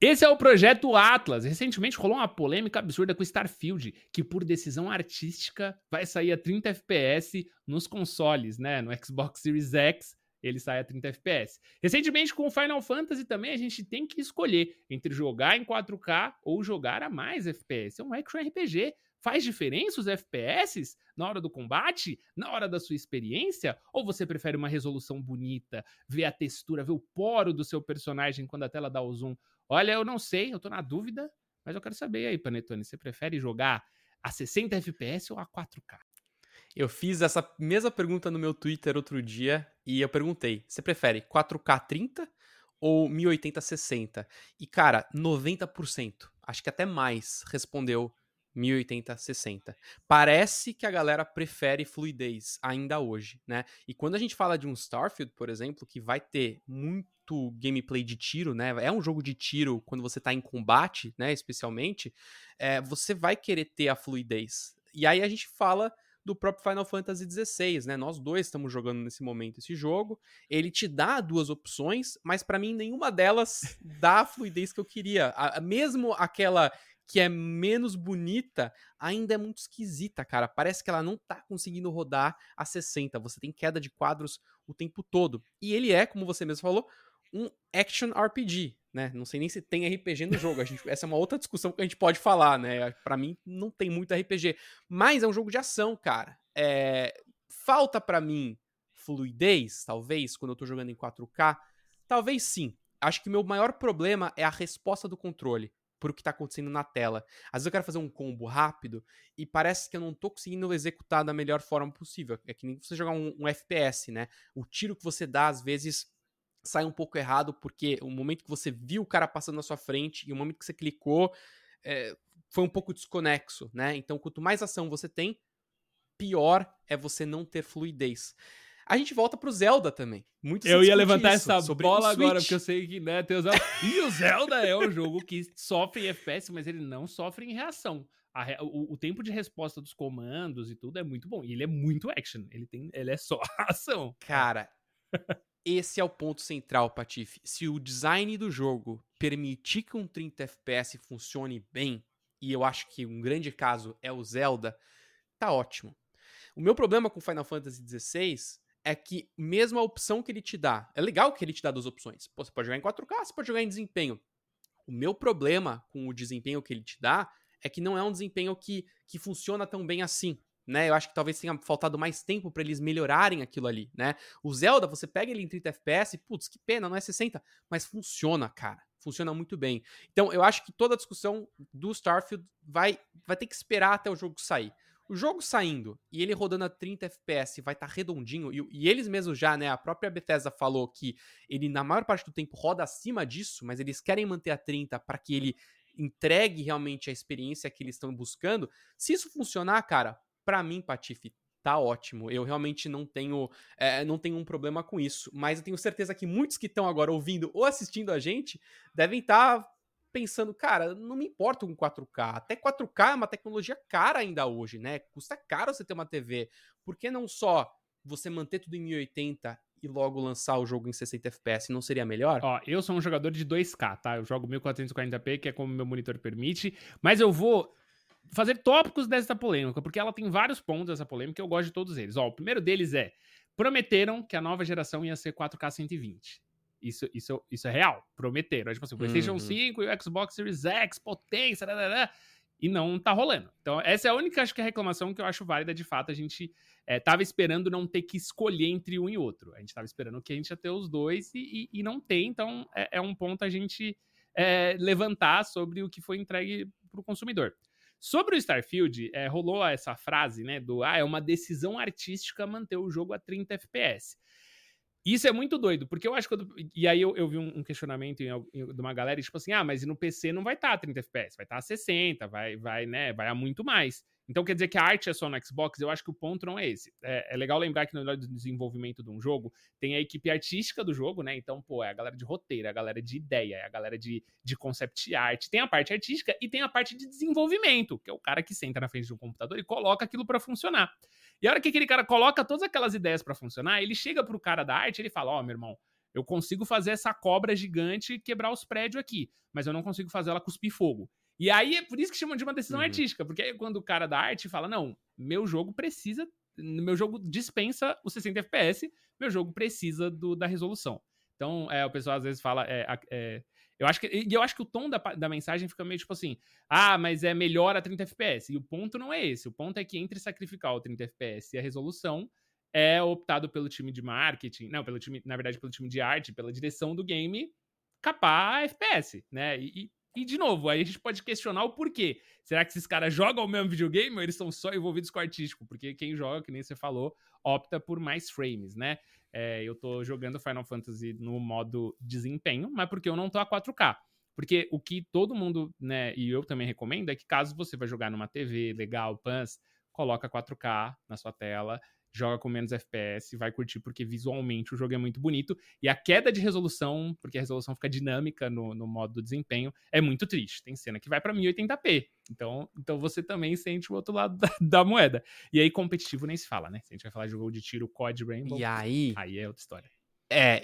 Esse é o projeto Atlas. Recentemente rolou uma polêmica absurda com Starfield, que por decisão artística vai sair a 30 FPS nos consoles, né? No Xbox Series X ele sai a 30 FPS. Recentemente com o Final Fantasy também a gente tem que escolher entre jogar em 4K ou jogar a mais FPS. É um action RPG. Faz diferença os FPS na hora do combate, na hora da sua experiência? Ou você prefere uma resolução bonita, ver a textura, ver o poro do seu personagem quando a tela dá o zoom? Olha, eu não sei, eu tô na dúvida, mas eu quero saber aí, Panetone, você prefere jogar a 60 FPS ou a 4K? Eu fiz essa mesma pergunta no meu Twitter outro dia e eu perguntei: você prefere 4K 30 ou 1080 60? E cara, 90%, acho que até mais, respondeu 1080 60. Parece que a galera prefere fluidez ainda hoje, né? E quando a gente fala de um Starfield, por exemplo, que vai ter muito muito gameplay de tiro, né? É um jogo de tiro quando você tá em combate, né? Especialmente, é, você vai querer ter a fluidez. E aí a gente fala do próprio Final Fantasy XVI, né? Nós dois estamos jogando nesse momento esse jogo. Ele te dá duas opções, mas para mim nenhuma delas dá a fluidez que eu queria. A, mesmo aquela que é menos bonita, ainda é muito esquisita, cara. Parece que ela não tá conseguindo rodar a 60. Você tem queda de quadros o tempo todo. E ele é, como você mesmo falou, um action RPG, né? Não sei nem se tem RPG no jogo. Gente, essa é uma outra discussão que a gente pode falar, né? Para mim não tem muito RPG, mas é um jogo de ação, cara. É, falta para mim fluidez, talvez, quando eu tô jogando em 4K. Talvez sim. Acho que meu maior problema é a resposta do controle pro que tá acontecendo na tela. Às vezes eu quero fazer um combo rápido e parece que eu não tô conseguindo executar da melhor forma possível. É que nem você jogar um, um FPS, né? O tiro que você dá, às vezes, sai um pouco errado, porque o momento que você viu o cara passando na sua frente e o momento que você clicou é, foi um pouco desconexo, né? Então, quanto mais ação você tem, pior é você não ter fluidez. A gente volta pro Zelda também. Muito eu ia levantar isso, essa bola agora, porque eu sei que né, tem o Zelda. e o Zelda é um jogo que sofre em FPS, mas ele não sofre em reação. Re... O, o, tempo de resposta dos comandos e tudo é muito bom. E ele é muito action. Ele, tem... ele é só ação. Cara, esse é o ponto central, Patife. Se o design do jogo permitir que um 30 FPS funcione bem, e eu acho que um grande caso é o Zelda, tá ótimo. O meu problema com Final Fantasy XVI é que mesmo a opção que ele te dá, é legal que ele te dá duas opções. Pô, você pode jogar em 4K, você pode jogar em desempenho. O meu problema com o desempenho que ele te dá é que não é um desempenho que, que funciona tão bem assim né? Eu acho que talvez tenha faltado mais tempo para eles melhorarem aquilo ali, né? O Zelda, você pega ele em 30 FPS, putz, que pena, não é 60, mas funciona, cara. Funciona muito bem. Então, eu acho que toda a discussão do Starfield vai, vai ter que esperar até o jogo sair. O jogo saindo e ele rodando a 30 FPS vai estar tá redondinho, e, e, eles mesmos já, né? A própria Bethesda falou que ele, na maior parte do tempo, roda acima disso, mas eles querem manter a 30 para que ele entregue realmente a experiência que eles estão buscando. Se isso funcionar, cara, para mim, Patife, tá ótimo. Eu realmente não tenho, é, não tenho um problema com isso. Mas eu tenho certeza que muitos que estão agora ouvindo ou assistindo a gente devem estar tá pensando, cara, não me importo com 4K. Até 4K é uma tecnologia cara ainda hoje, né? Custa caro você ter uma TV. Por que não só você manter tudo em 1080 e logo lançar o jogo em 60 FPS, não seria melhor? Ó, eu sou um jogador de 2K, tá? Eu jogo 1440p, que é como meu monitor permite, mas eu vou fazer tópicos dessa polêmica, porque ela tem vários pontos dessa polêmica e eu gosto de todos eles. Ó, o primeiro deles é: prometeram que a nova geração ia ser 4K 120. Isso, isso, isso é real. Prometeram. Tipo assim, o PlayStation uhum. 5 e o Xbox Series X, potência, e não tá rolando. Então, essa é a única, acho que, reclamação que eu acho válida de fato. A gente é, tava esperando não ter que escolher entre um e outro. A gente tava esperando que a gente ia ter os dois e, e, e não tem. Então, é, é, um ponto a gente é, levantar sobre o que foi entregue para o consumidor. Sobre o Starfield, é, rolou essa frase, né, do ah, é uma decisão artística manter o jogo a 30 FPS. Isso é muito doido, porque eu acho que. Eu, e aí eu, eu vi um, questionamento em, em, de uma galera, tipo assim, ah, mas no PC não vai estar tá a 30 FPS, vai estar tá a 60, vai, vai, né, vai a muito mais. Então quer dizer que a arte é só no Xbox? Eu acho que o ponto não é esse. É, é legal lembrar que no desenvolvimento de um jogo tem a equipe artística do jogo, né? Então, pô, é a galera de roteiro, é a galera de ideia, é a galera de, de concept art. Tem a parte artística e tem a parte de desenvolvimento, que é o cara que senta na frente de um computador e coloca aquilo para funcionar. E a hora que aquele cara coloca todas aquelas ideias para funcionar, ele chega pro cara da arte e ele fala: Ó, oh, meu irmão, Eu consigo fazer essa cobra gigante quebrar os prédios aqui, mas eu não consigo fazer ela cuspir fogo. E aí é por isso que chamam de uma decisão uhum. artística, porque aí quando o cara da arte fala: não, meu jogo precisa, meu jogo dispensa os 60 FPS, meu jogo precisa do, da resolução. Então, é, o pessoal às vezes fala. É, é, eu acho que, e eu acho que o tom da, da mensagem fica meio tipo assim: ah, mas é melhor a 30 FPS. E o ponto não é esse. O ponto é que entre sacrificar o 30 FPS e a resolução, é optado pelo time de marketing, não, pelo time, na verdade, pelo time de arte, pela direção do game, capar a FPS, né? E, e, de novo, aí a gente pode questionar o porquê. Será que esses caras jogam o mesmo videogame ou eles estão só envolvidos com o artístico? Porque quem joga, que nem você falou, opta por mais frames, né? É, eu tô jogando Final Fantasy no modo desempenho, mas porque eu não tô a 4K. Porque o que todo mundo, né, e eu também recomendo é que caso você vai jogar numa TV legal, PANS, coloca 4K na sua tela joga com menos FPS, vai curtir porque visualmente o jogo é muito bonito. E a queda de resolução, porque a resolução fica dinâmica no, no modo do desempenho, é muito triste. Tem cena que vai para 1080p. Então, então você também sente o outro lado da, da, moeda. E aí, competitivo nem se fala, né? Se a gente vai falar de jogo de tiro COD Rainbow. E aí. Aí é outra história. É,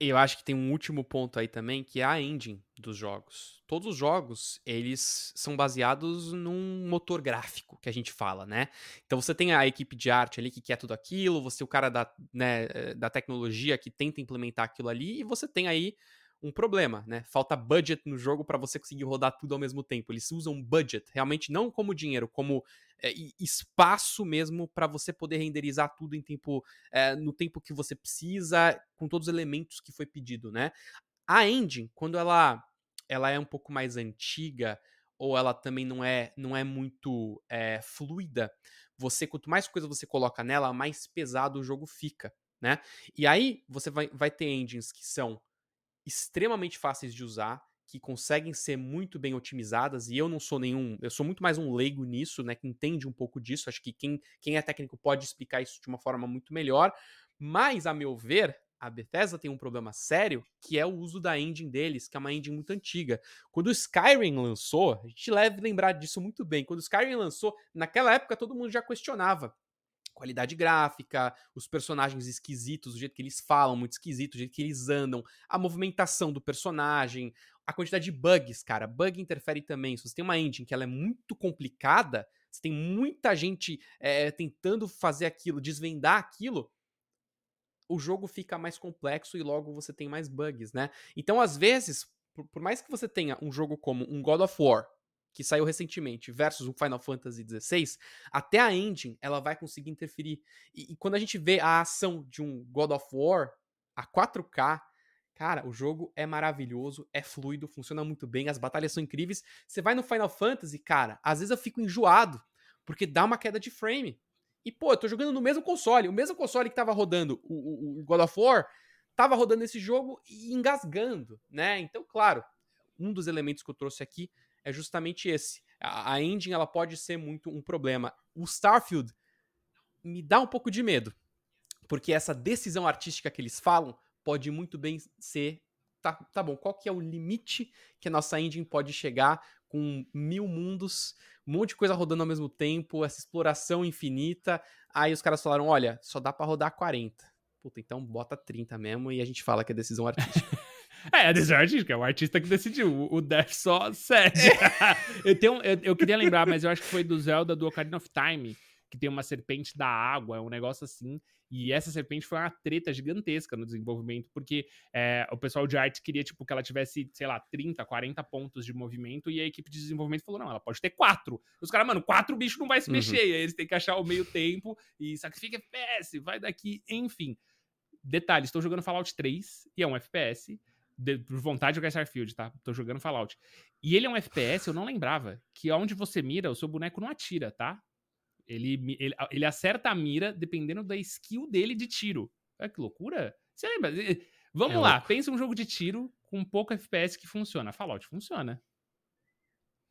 eu acho que tem um último ponto aí também, que é a engine dos jogos. Todos os jogos, eles são baseados num motor gráfico, que a gente fala, né? Então você tem a equipe de arte ali que quer tudo aquilo, você o cara da, né, eh, da tecnologia que tenta implementar aquilo ali, e você tem aí um problema, né? Falta budget no jogo para você conseguir rodar tudo ao mesmo tempo. Eles usam budget, realmente não como dinheiro, como é, espaço mesmo para você poder renderizar tudo em tempo, é, no tempo que você precisa, com todos os elementos que foi pedido, né? A engine, quando ela, ela é um pouco mais antiga ou ela também não é, não é muito é, fluida, você quanto mais coisa você coloca nela, mais pesado o jogo fica, né? E aí você vai, vai ter engines que são extremamente fáceis de usar, que conseguem ser muito bem otimizadas, e eu não sou nenhum, eu sou muito mais um leigo nisso, né, que entende um pouco disso, acho que quem, quem é técnico pode explicar isso de uma forma muito melhor, mas, a meu ver, a Bethesda tem um problema sério, que é o uso da engine deles, que é uma engine muito antiga. Quando o Skyrim lançou, a gente deve lembrar disso muito bem, quando o Skyrim lançou, naquela época todo mundo já questionava qualidade gráfica, os personagens esquisitos, o jeito que eles falam, muito esquisito, o jeito que eles andam, a movimentação do personagem, a quantidade de bugs, cara. Bug interfere também. Se você tem uma engine que ela é muito complicada, você tem muita gente é, tentando fazer aquilo, desvendar aquilo, o jogo fica mais complexo e logo você tem mais bugs, né? Então, às vezes, por, por mais que você tenha um jogo como um God of War, que saiu recentemente, versus o Final Fantasy XVI, até a engine ela vai conseguir interferir. E, e, quando a gente vê a ação de um God of War a 4K, cara, o jogo é maravilhoso, é fluido, funciona muito bem, as batalhas são incríveis. Você vai no Final Fantasy, cara, às vezes eu fico enjoado, porque dá uma queda de frame. E, pô, eu tô jogando no mesmo console, o mesmo console que tava rodando o, o, o God of War, tava rodando esse jogo e engasgando, né? Então, claro, um dos elementos que eu trouxe aqui é justamente esse. A, a engine ela pode ser muito um problema. O Starfield me dá um pouco de medo, porque essa decisão artística que eles falam pode muito bem ser tá, tá bom, qual que é o limite que a nossa engine pode chegar com mil mundos, um monte de coisa rodando ao mesmo tempo, essa exploração infinita. Aí os caras falaram: olha, só dá para rodar 40. Puta, então bota 30 mesmo e a gente fala que é decisão artística. É, a decisão artística, é o artista que decidiu. O Death só cede. eu, tenho, eu, eu, queria lembrar, mas eu acho que foi do Zelda do Ocarina of Time, que tem uma serpente da água, é um negócio assim. E essa serpente foi uma treta gigantesca no desenvolvimento, porque é, o pessoal de arte queria, tipo, que ela tivesse, sei lá, 30, 40 pontos de movimento, e a equipe de desenvolvimento falou, não, ela pode ter quatro. Os caras, mano, quatro bichos não vai se uhum. mexer, e aí eles têm que achar o meio tempo, e sacrifica FPS, vai daqui, enfim. Detalhe, estou jogando Fallout 3, e é um FPS, de, por vontade de jogar Starfield, tá? Tô jogando Fallout. E ele é um FPS, eu não lembrava, que onde você mira, o seu boneco não atira, tá? Ele, ele, ele acerta a mira dependendo da skill dele de tiro. Olha que loucura. Você lembra? Vamos é lá, louco. pensa um jogo de tiro com pouco FPS que funciona. Fallout funciona.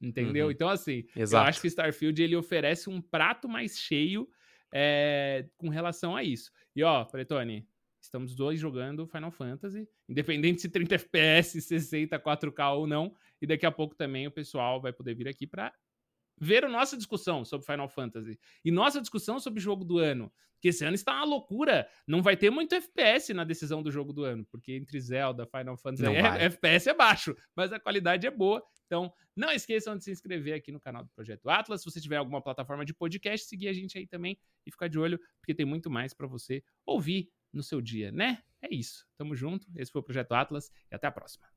Entendeu? Uhum. Então, assim, Exato. eu acho que Starfield ele oferece um prato mais cheio é, com relação a isso. E ó, Pretone, Estamos dois jogando Final Fantasy, independente se 30 FPS, 60, 4K ou não. E daqui a pouco também o pessoal vai poder vir aqui para ver a nossa discussão sobre Final Fantasy e nossa discussão sobre jogo do ano. Que esse ano está uma loucura. Não vai ter muito FPS na decisão do jogo do ano, porque entre Zelda, Final Fantasy, é, FPS é baixo, mas a qualidade é boa. Então, não esqueçam de se inscrever aqui no canal do Projeto Atlas. Se você tiver alguma plataforma de podcast, seguir a gente aí também e ficar de olho, porque tem muito mais para você ouvir no seu dia, né? É isso. Tamo junto. Esse foi o Projeto Atlas e até a próxima.